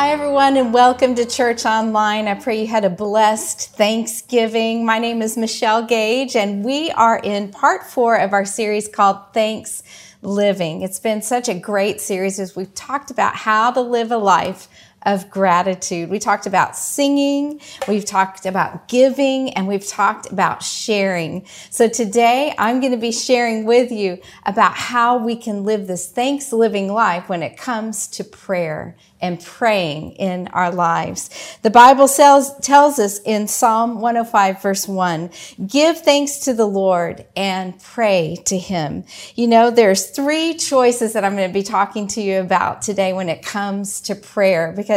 Hi, everyone, and welcome to Church Online. I pray you had a blessed Thanksgiving. My name is Michelle Gage, and we are in part four of our series called Thanks Living. It's been such a great series as we've talked about how to live a life of gratitude. We talked about singing, we've talked about giving, and we've talked about sharing. So today I'm going to be sharing with you about how we can live this thanks living life when it comes to prayer and praying in our lives. The Bible tells, tells us in Psalm 105 verse 1, give thanks to the Lord and pray to him. You know, there's three choices that I'm going to be talking to you about today when it comes to prayer because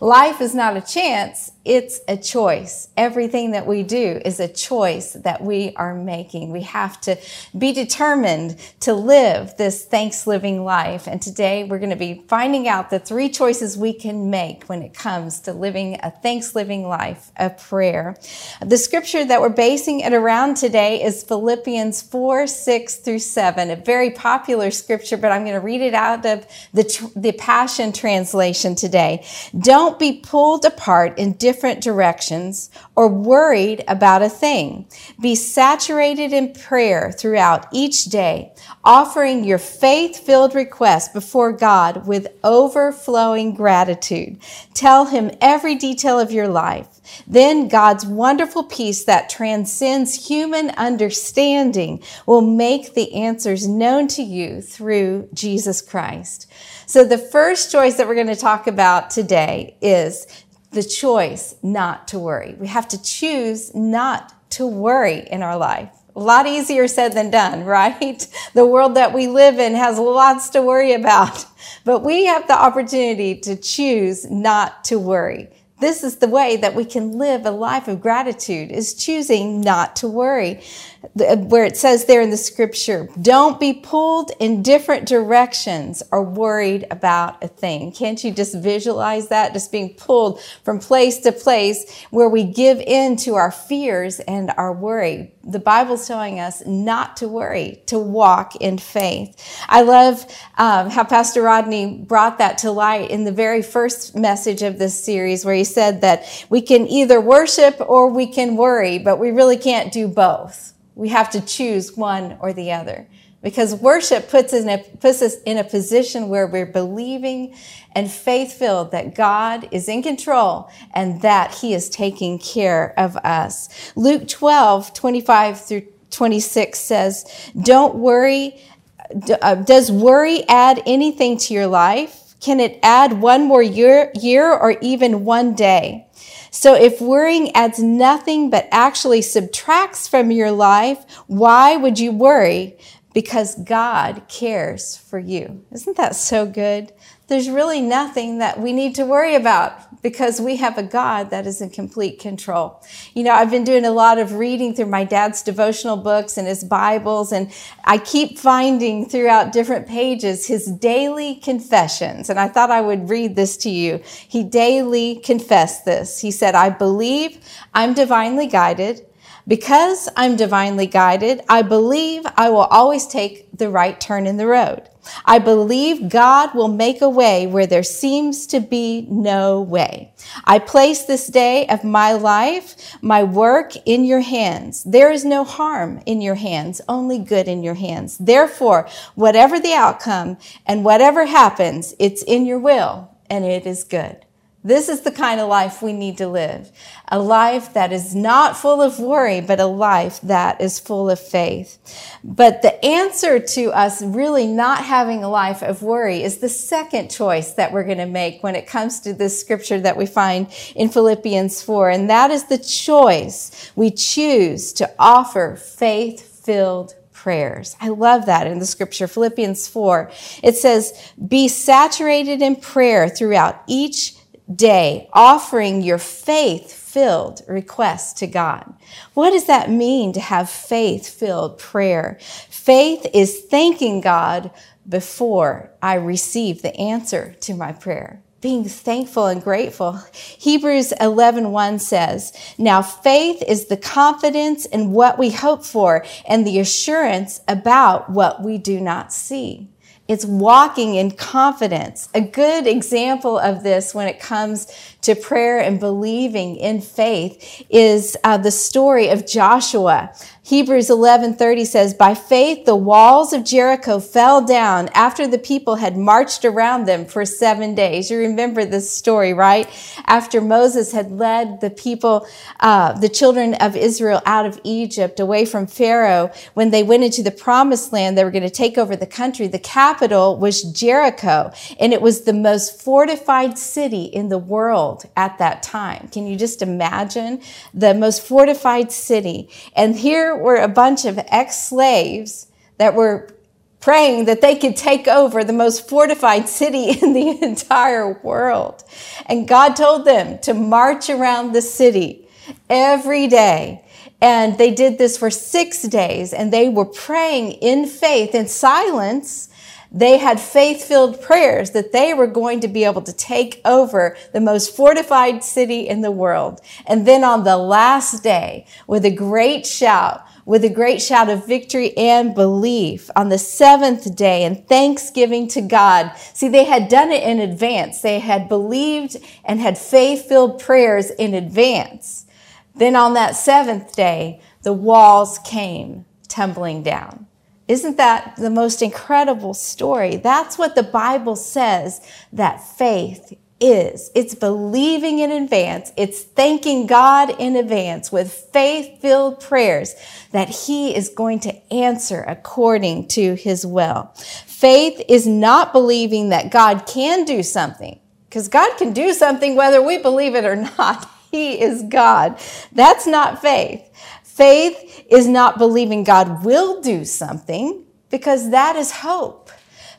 life is not a chance. It's a choice. Everything that we do is a choice that we are making. We have to be determined to live this thanks living life. And today we're going to be finding out the three choices we can make when it comes to living a thanks living life of prayer. The scripture that we're basing it around today is Philippians 4, 6 through 7, a very popular scripture, but I'm going to read it out of the, the Passion Translation today. Don't be pulled apart in different different directions or worried about a thing. Be saturated in prayer throughout each day, offering your faith filled requests before God with overflowing gratitude. Tell Him every detail of your life. Then God's wonderful peace that transcends human understanding will make the answers known to you through Jesus Christ. So the first choice that we're going to talk about today is the choice not to worry. We have to choose not to worry in our life. A lot easier said than done, right? The world that we live in has lots to worry about, but we have the opportunity to choose not to worry. This is the way that we can live a life of gratitude is choosing not to worry. Where it says there in the scripture, don't be pulled in different directions or worried about a thing. Can't you just visualize that? Just being pulled from place to place where we give in to our fears and our worry. The Bible's telling us not to worry, to walk in faith. I love um, how Pastor Rodney brought that to light in the very first message of this series where he said that we can either worship or we can worry, but we really can't do both. We have to choose one or the other because worship puts, a, puts us in a position where we're believing and faith filled that God is in control and that He is taking care of us. Luke 12, 25 through 26 says, Don't worry. Uh, does worry add anything to your life? Can it add one more year, year or even one day? So if worrying adds nothing but actually subtracts from your life, why would you worry? Because God cares for you. Isn't that so good? There's really nothing that we need to worry about because we have a God that is in complete control. You know, I've been doing a lot of reading through my dad's devotional books and his Bibles, and I keep finding throughout different pages his daily confessions. And I thought I would read this to you. He daily confessed this. He said, I believe I'm divinely guided. Because I'm divinely guided, I believe I will always take the right turn in the road. I believe God will make a way where there seems to be no way. I place this day of my life, my work in your hands. There is no harm in your hands, only good in your hands. Therefore, whatever the outcome and whatever happens, it's in your will and it is good. This is the kind of life we need to live. A life that is not full of worry, but a life that is full of faith. But the answer to us really not having a life of worry is the second choice that we're going to make when it comes to this scripture that we find in Philippians 4. And that is the choice we choose to offer faith filled prayers. I love that in the scripture, Philippians 4. It says, be saturated in prayer throughout each day offering your faith filled request to God. What does that mean to have faith filled prayer? Faith is thanking God before I receive the answer to my prayer being thankful and grateful. Hebrews 11:1 1 says, "Now faith is the confidence in what we hope for and the assurance about what we do not see." It's walking in confidence. A good example of this when it comes to prayer and believing in faith is uh, the story of Joshua. Hebrews 11:30 says, "By faith the walls of Jericho fell down after the people had marched around them for 7 days." You remember this story, right? After Moses had led the people, uh, the children of Israel out of Egypt, away from Pharaoh, when they went into the promised land, they were going to take over the country. The capital was Jericho, and it was the most fortified city in the world at that time. Can you just imagine the most fortified city? And here were a bunch of ex slaves that were praying that they could take over the most fortified city in the entire world. And God told them to march around the city every day. And they did this for six days and they were praying in faith, in silence. They had faith filled prayers that they were going to be able to take over the most fortified city in the world. And then on the last day, with a great shout, with a great shout of victory and belief on the seventh day and thanksgiving to God. See, they had done it in advance. They had believed and had faith filled prayers in advance. Then on that seventh day, the walls came tumbling down. Isn't that the most incredible story? That's what the Bible says that faith is. It's believing in advance. It's thanking God in advance with faith filled prayers that He is going to answer according to His will. Faith is not believing that God can do something because God can do something whether we believe it or not. He is God. That's not faith. Faith is not believing God will do something because that is hope.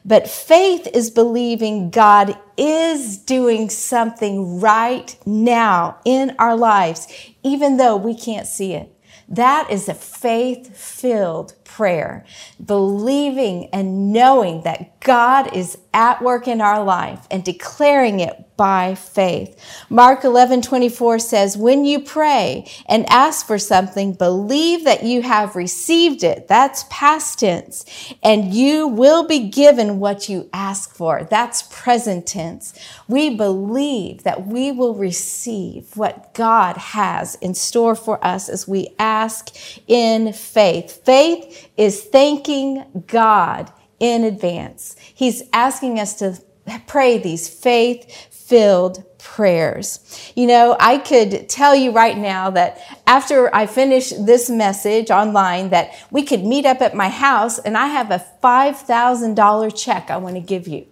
But faith is believing God is doing something right now in our lives, even though we can't see it. That is a faith filled prayer, believing and knowing that God is at work in our life and declaring it by faith. Mark 11, 24 says, When you pray and ask for something, believe that you have received it. That's past tense. And you will be given what you ask for. That's present tense. We believe that we will receive what God has in store for us as we ask in faith. Faith is thanking God in advance. He's asking us to pray these faith filled prayers. You know, I could tell you right now that after I finish this message online that we could meet up at my house and I have a $5,000 check I want to give you.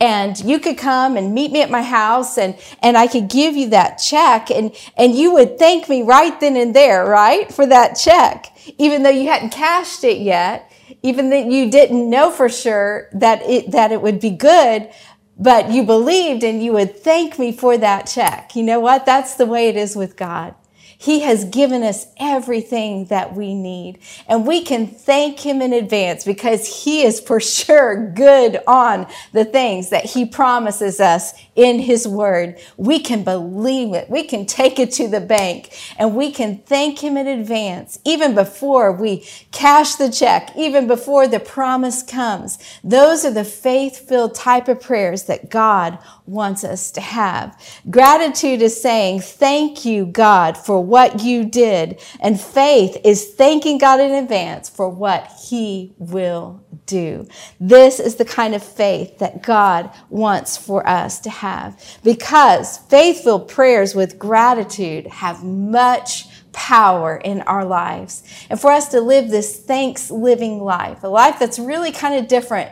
And you could come and meet me at my house and, and I could give you that check and, and you would thank me right then and there, right? For that check, even though you hadn't cashed it yet, even that you didn't know for sure that it, that it would be good but you believed and you would thank me for that check. You know what? That's the way it is with God. He has given us everything that we need. And we can thank Him in advance because He is for sure good on the things that He promises us in His Word. We can believe it. We can take it to the bank and we can thank Him in advance, even before we cash the check, even before the promise comes. Those are the faith filled type of prayers that God wants us to have. Gratitude is saying, Thank you, God, for what you did. And faith is thanking God in advance for what He will do. This is the kind of faith that God wants for us to have because faithful prayers with gratitude have much power in our lives. And for us to live this thanks living life, a life that's really kind of different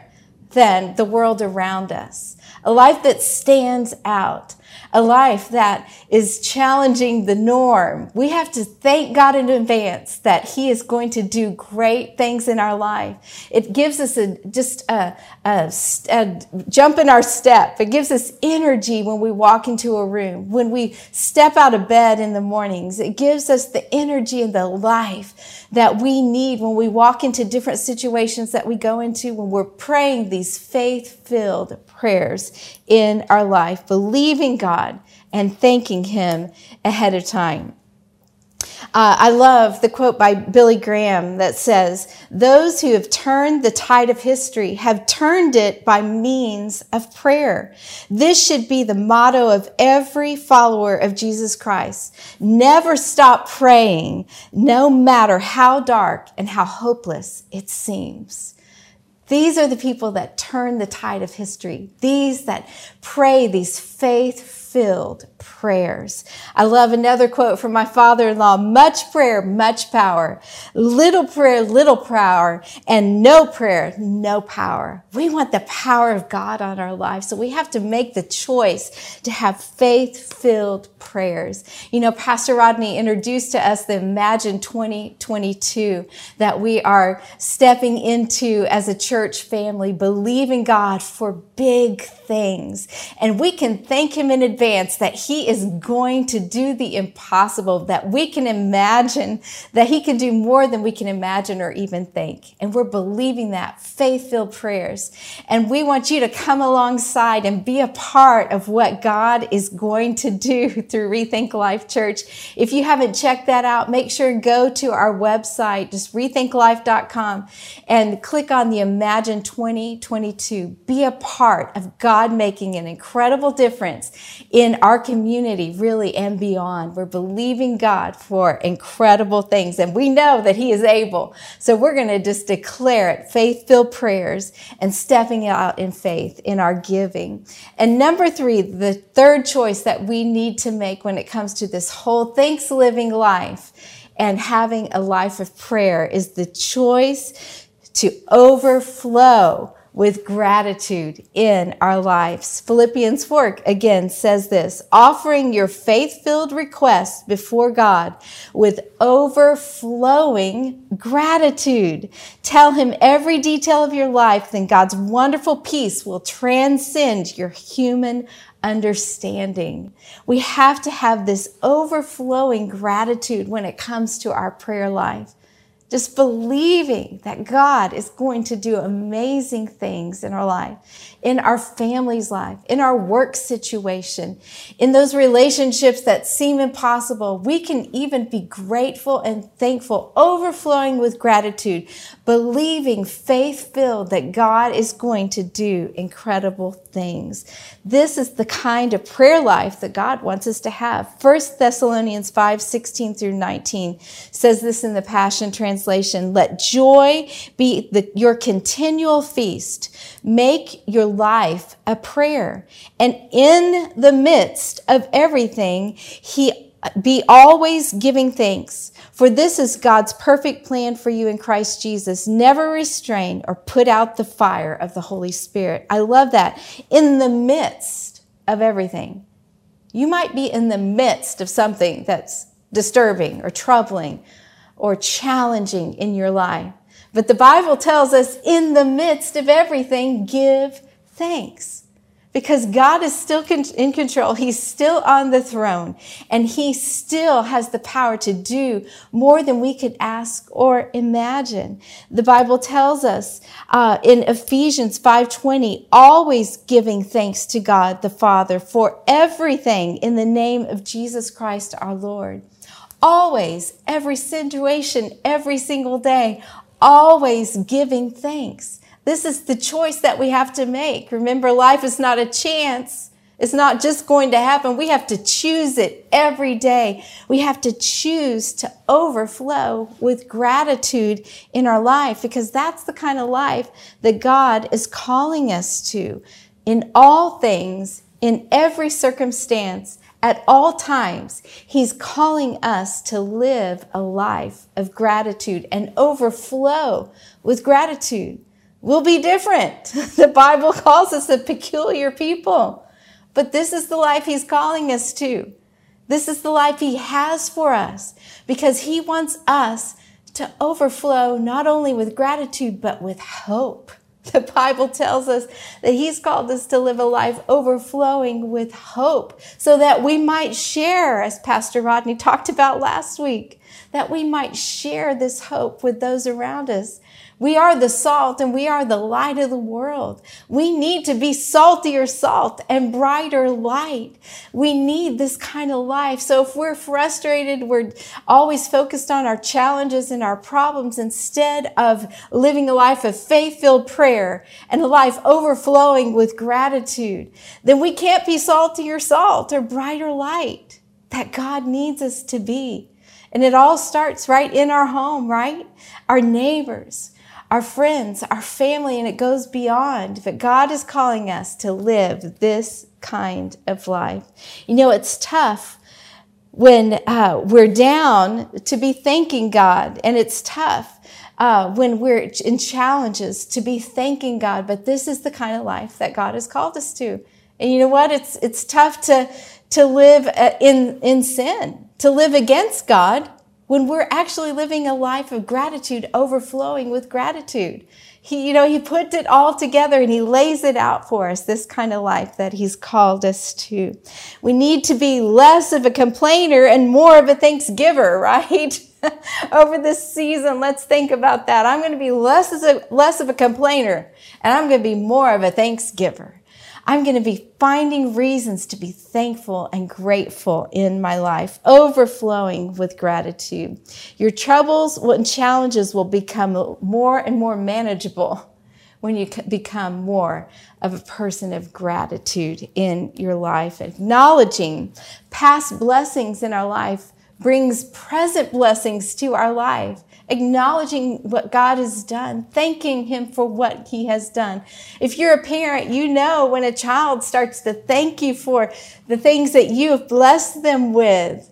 than the world around us a life that stands out, a life that is challenging the norm. We have to thank God in advance that He is going to do great things in our life. It gives us a just a, a, a jump in our step. It gives us energy when we walk into a room, when we step out of bed in the mornings. It gives us the energy and the life that we need when we walk into different situations that we go into when we're praying these faith filled prayers in our life, believing God and thanking Him ahead of time. Uh, I love the quote by Billy Graham that says, Those who have turned the tide of history have turned it by means of prayer. This should be the motto of every follower of Jesus Christ. Never stop praying, no matter how dark and how hopeless it seems. These are the people that turn the tide of history. These that pray these faith filled prayers. I love another quote from my father in law much prayer, much power. Little prayer, little power. And no prayer, no power. We want the power of God on our lives. So we have to make the choice to have faith filled prayers. You know, Pastor Rodney introduced to us the Imagine 2022 that we are stepping into as a church family, believing God for big things. And we can thank Him in advance that He is going to do the impossible, that we can imagine, that He can do more than we can imagine or even think. And we're believing that faith filled prayers. And we want you to come alongside and be a part of what God is going to do through Rethink Life Church. If you haven't checked that out, make sure to go to our website, just rethinklife.com, and click on the Imagine 2022. Be a part of God making an incredible difference in our community, really, and beyond. We're believing God for incredible things, and we know that He is able. So we're going to just declare it faith filled prayers and stepping out in faith in our giving. And number three, the third choice that we need to make when it comes to this whole thanks living life and having a life of prayer is the choice to overflow with gratitude in our lives. Philippians 4 again says this offering your faith filled requests before God with overflowing gratitude. Tell Him every detail of your life, then God's wonderful peace will transcend your human understanding. We have to have this overflowing gratitude when it comes to our prayer life just believing that God is going to do amazing things in our life, in our family's life, in our work situation, in those relationships that seem impossible. We can even be grateful and thankful, overflowing with gratitude, believing, faith filled that God is going to do incredible things. This is the kind of prayer life that God wants us to have. 1 Thessalonians 5 16 through 19 says this in the Passion Translation Let joy be the, your continual feast. Make your life a prayer. And in the midst of everything, He be always giving thanks, for this is God's perfect plan for you in Christ Jesus. Never restrain or put out the fire of the Holy Spirit. I love that. In the midst of everything, you might be in the midst of something that's disturbing or troubling or challenging in your life. But the Bible tells us in the midst of everything, give thanks because God is still in control. He's still on the throne and he still has the power to do more than we could ask or imagine. The Bible tells us uh, in Ephesians 5:20, always giving thanks to God the Father for everything in the name of Jesus Christ our Lord. Always, every situation, every single day, always giving thanks. This is the choice that we have to make. Remember, life is not a chance. It's not just going to happen. We have to choose it every day. We have to choose to overflow with gratitude in our life because that's the kind of life that God is calling us to in all things, in every circumstance, at all times. He's calling us to live a life of gratitude and overflow with gratitude We'll be different. The Bible calls us a peculiar people. But this is the life He's calling us to. This is the life He has for us because He wants us to overflow not only with gratitude, but with hope. The Bible tells us that He's called us to live a life overflowing with hope so that we might share, as Pastor Rodney talked about last week, that we might share this hope with those around us. We are the salt and we are the light of the world. We need to be saltier salt and brighter light. We need this kind of life. So if we're frustrated, we're always focused on our challenges and our problems instead of living a life of faith-filled prayer and a life overflowing with gratitude, then we can't be saltier salt or brighter light that God needs us to be. And it all starts right in our home, right? Our neighbors our friends, our family, and it goes beyond. But God is calling us to live this kind of life. You know, it's tough when uh, we're down to be thanking God, and it's tough. Uh, when we're in challenges to be thanking God, but this is the kind of life that God has called us to. And you know what? It's it's tough to to live uh, in in sin, to live against God, when we're actually living a life of gratitude, overflowing with gratitude. He, you know, he put it all together and he lays it out for us, this kind of life that he's called us to. We need to be less of a complainer and more of a thanksgiver, right? Over this season, let's think about that. I'm going to be less, as a, less of a complainer and I'm going to be more of a thanksgiver. I'm going to be finding reasons to be thankful and grateful in my life, overflowing with gratitude. Your troubles and challenges will become more and more manageable when you become more of a person of gratitude in your life. Acknowledging past blessings in our life brings present blessings to our life acknowledging what God has done, thanking Him for what He has done. If you're a parent, you know when a child starts to thank you for the things that you have blessed them with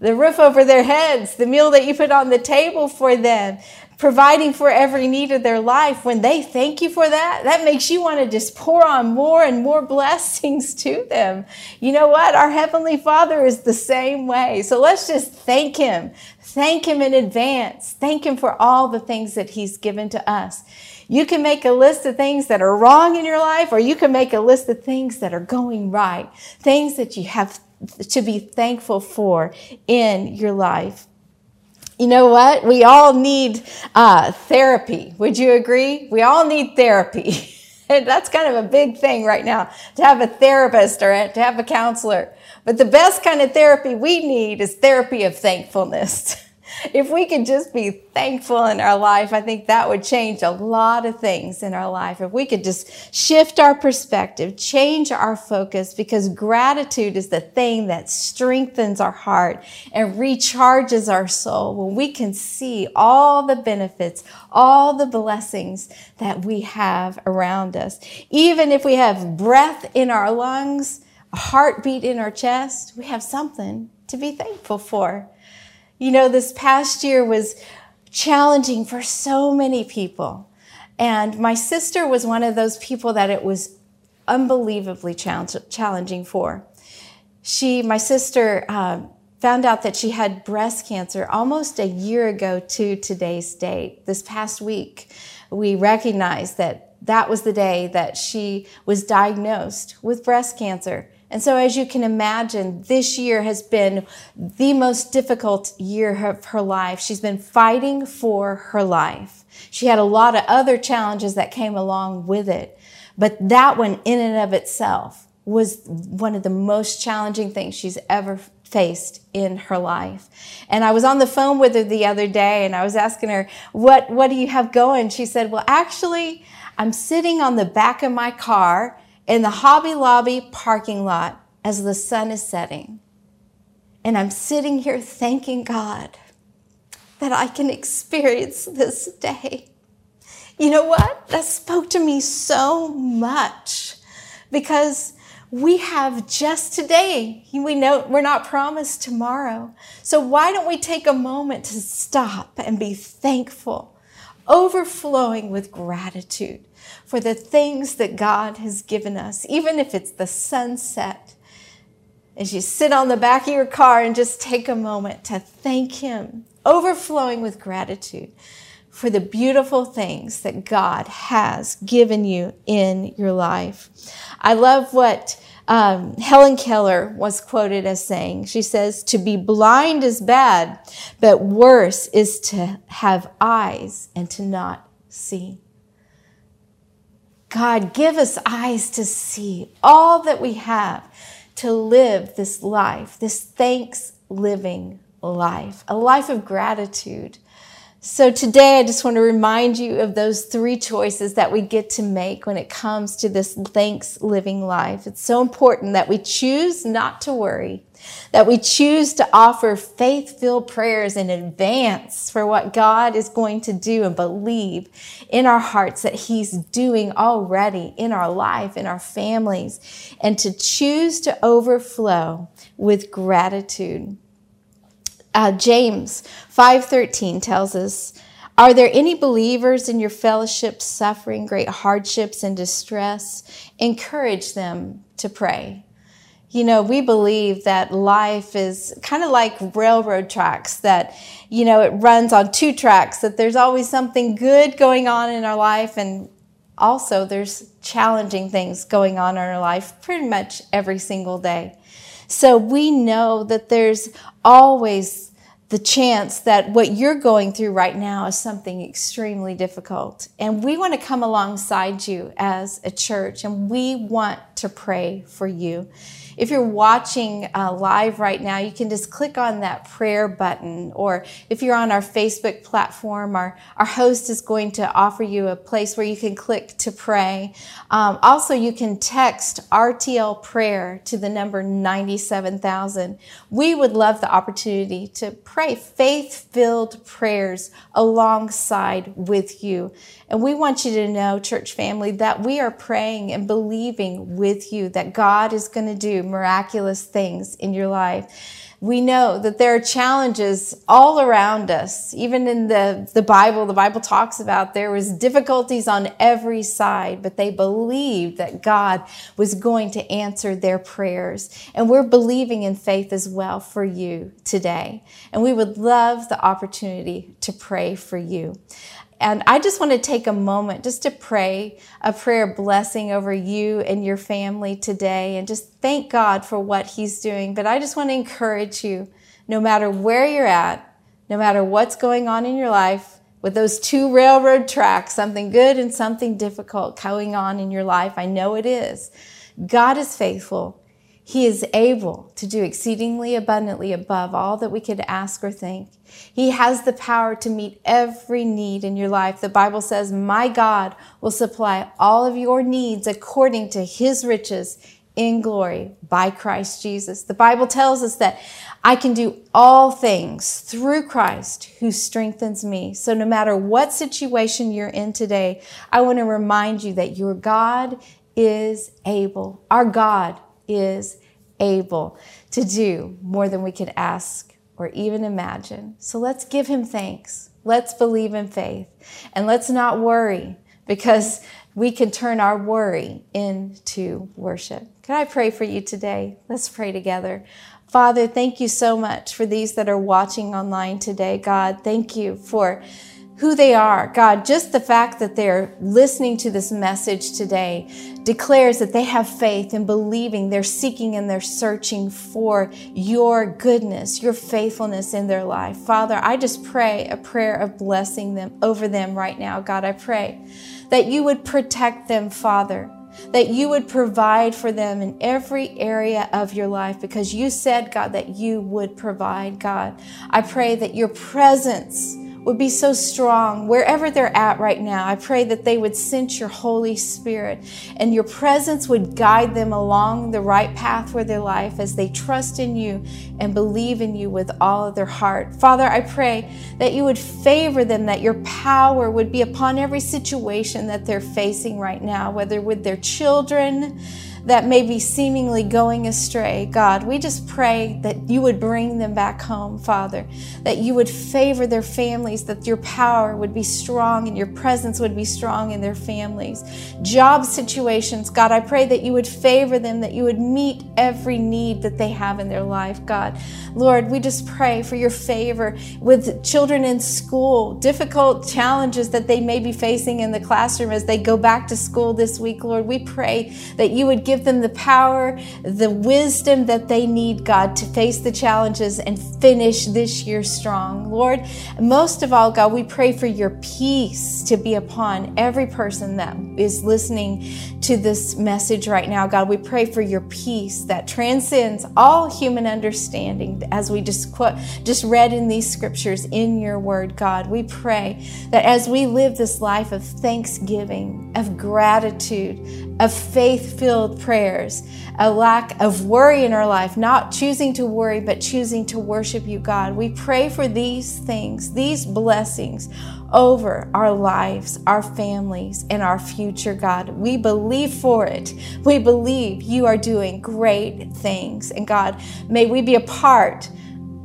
the roof over their heads, the meal that you put on the table for them, providing for every need of their life, when they thank you for that, that makes you want to just pour on more and more blessings to them. You know what? Our Heavenly Father is the same way. So let's just thank Him. Thank Him in advance. Thank Him for all the things that He's given to us. You can make a list of things that are wrong in your life, or you can make a list of things that are going right, things that you have to be thankful for in your life you know what? We all need uh, therapy. Would you agree? We all need therapy. that's kind of a big thing right now to have a therapist or to have a counselor. But the best kind of therapy we need is therapy of thankfulness. if we could just be thankful in our life, I think that would change a lot of things in our life. If we could just shift our perspective, change our focus, because gratitude is the thing that strengthens our heart and recharges our soul when we can see all the benefits, all the blessings that we have around us. Even if we have breath in our lungs, a heartbeat in our chest, we have something to be thankful for. You know, this past year was challenging for so many people. And my sister was one of those people that it was unbelievably challenging for. She, my sister, uh, found out that she had breast cancer almost a year ago to today's date. This past week, we recognized that that was the day that she was diagnosed with breast cancer. And so, as you can imagine, this year has been the most difficult year of her life. She's been fighting for her life. She had a lot of other challenges that came along with it. But that one, in and of itself, was one of the most challenging things she's ever faced in her life. And I was on the phone with her the other day and I was asking her, what, what do you have going? She said, well, actually, I'm sitting on the back of my car in the Hobby Lobby parking lot as the sun is setting. And I'm sitting here thanking God that I can experience this day. You know what? That spoke to me so much because we have just today. We know we're not promised tomorrow. So why don't we take a moment to stop and be thankful overflowing with gratitude for the things that God has given us, even if it's the sunset. As you sit on the back of your car and just take a moment to thank Him, overflowing with gratitude for the beautiful things that God has given you in your life. I love what um, Helen Keller was quoted as saying, she says, to be blind is bad, but worse is to have eyes and to not see. God, give us eyes to see all that we have to live this life, this thanks living life, a life of gratitude, so today I just want to remind you of those three choices that we get to make when it comes to this thanks living life. It's so important that we choose not to worry, that we choose to offer faith filled prayers in advance for what God is going to do and believe in our hearts that He's doing already in our life, in our families, and to choose to overflow with gratitude. Uh, James 5:13 tells us, "Are there any believers in your fellowship suffering great hardships and distress? Encourage them to pray." You know, we believe that life is kind of like railroad tracks that, you know, it runs on two tracks, that there's always something good going on in our life and also there's challenging things going on in our life pretty much every single day. So we know that there's always the chance that what you're going through right now is something extremely difficult. And we want to come alongside you as a church and we want to pray for you. If you're watching uh, live right now, you can just click on that prayer button. Or if you're on our Facebook platform, our, our host is going to offer you a place where you can click to pray. Um, also, you can text RTL prayer to the number 97,000. We would love the opportunity to pray faith filled prayers alongside with you. And we want you to know, church family, that we are praying and believing with you that God is going to do miraculous things in your life. We know that there are challenges all around us. Even in the, the Bible, the Bible talks about there was difficulties on every side, but they believed that God was going to answer their prayers. And we're believing in faith as well for you today. And we would love the opportunity to pray for you. And I just want to take a moment just to pray a prayer blessing over you and your family today and just thank God for what He's doing. But I just want to encourage you no matter where you're at, no matter what's going on in your life, with those two railroad tracks, something good and something difficult going on in your life, I know it is. God is faithful he is able to do exceedingly abundantly above all that we could ask or think. He has the power to meet every need in your life. The Bible says, My God will supply all of your needs according to his riches in glory by Christ Jesus. The Bible tells us that I can do all things through Christ who strengthens me. So no matter what situation you're in today, I want to remind you that your God is able. Our God is able to do more than we could ask or even imagine. So let's give him thanks. Let's believe in faith. And let's not worry because we can turn our worry into worship. Can I pray for you today? Let's pray together. Father, thank you so much for these that are watching online today. God, thank you for who they are. God, just the fact that they're listening to this message today declares that they have faith and believing, they're seeking and they're searching for your goodness, your faithfulness in their life. Father, I just pray a prayer of blessing them over them right now. God, I pray that you would protect them, Father that you would provide for them in every area of your life because you said, God, that you would provide, God. I pray that your presence would be so strong wherever they're at right now. I pray that they would sense your Holy Spirit and your presence would guide them along the right path for their life as they trust in you and believe in you with all of their heart. Father, I pray that you would favor them, that your power would be upon every situation that they're facing right now, whether with their children that may be seemingly going astray, God, we just pray that you would bring them back home, Father, that you would favor their families, that your power would be strong and your presence would be strong in their families. Job situations, God, I pray that you would favor them, that you would meet every need that they have in their life, God. Lord, we just pray for your favor with children in school, difficult challenges that they may be facing in the classroom as they go back to school this week, Lord. We pray that you would give them the power, the wisdom that they need, God, to face the challenges and finish this year strong. Lord, most of all, God, we pray for your peace to be upon every person that is listening to this message right now. God, we pray for your peace that transcends all human understanding as we just quote, just read in these scriptures in your word, God. We pray that as we live this life of thanksgiving, of gratitude, of faith filled prayers, a lack of worry in our life, not choosing to worry, but choosing to worship you, God. We pray for these things, these blessings over our lives, our families, and our future, God. We believe for it. We believe you are doing great things. And God, may we be a part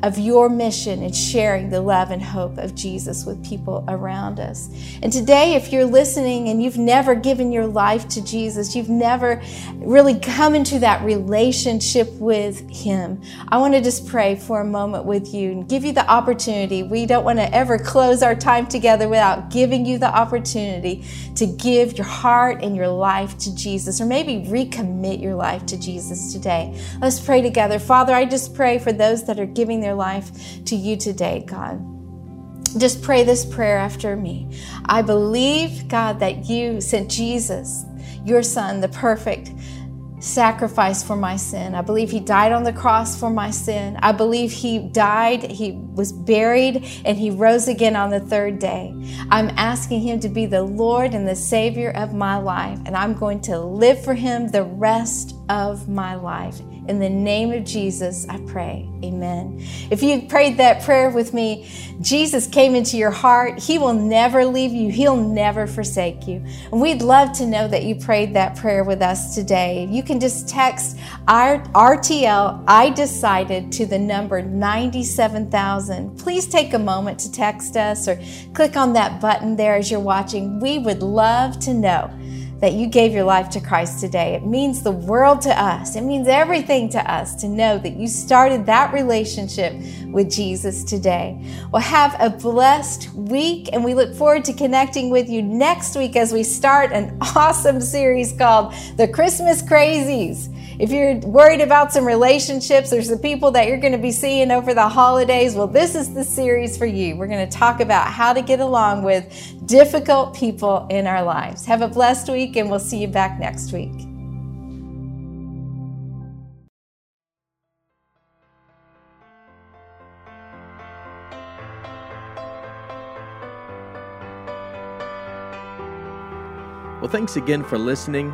of your mission in sharing the love and hope of Jesus with people around us. And today, if you're listening and you've never given your life to Jesus, you've never really come into that relationship with Him, I want to just pray for a moment with you and give you the opportunity. We don't want to ever close our time together without giving you the opportunity to give your heart and your life to Jesus, or maybe recommit your life to Jesus today. Let's pray together. Father, I just pray for those that are giving their life to you today, God. Just pray this prayer after me. I believe, God, that you sent Jesus, your son, the perfect sacrifice for my sin. I believe he died on the cross for my sin. I believe he died, he was buried, and he rose again on the third day. I'm asking him to be the Lord and the Savior of my life, and I'm going to live for him the rest of my life. In the name of Jesus, I pray. Amen. If you prayed that prayer with me, Jesus came into your heart. He will never leave you, He'll never forsake you. And we'd love to know that you prayed that prayer with us today. You can just text RTL, I decided, to the number 97,000. Please take a moment to text us or click on that button there as you're watching. We would love to know that you gave your life to Christ today. It means the world to us. It means everything to us to know that you started that relationship with Jesus today. Well, have a blessed week, and we look forward to connecting with you next week as we start an awesome series called The Christmas Crazies. If you're worried about some relationships or some people that you're going to be seeing over the holidays, well, this is the series for you. We're going to talk about how to get along with difficult people in our lives. Have a blessed week, and we'll see you back next week. Well, thanks again for listening.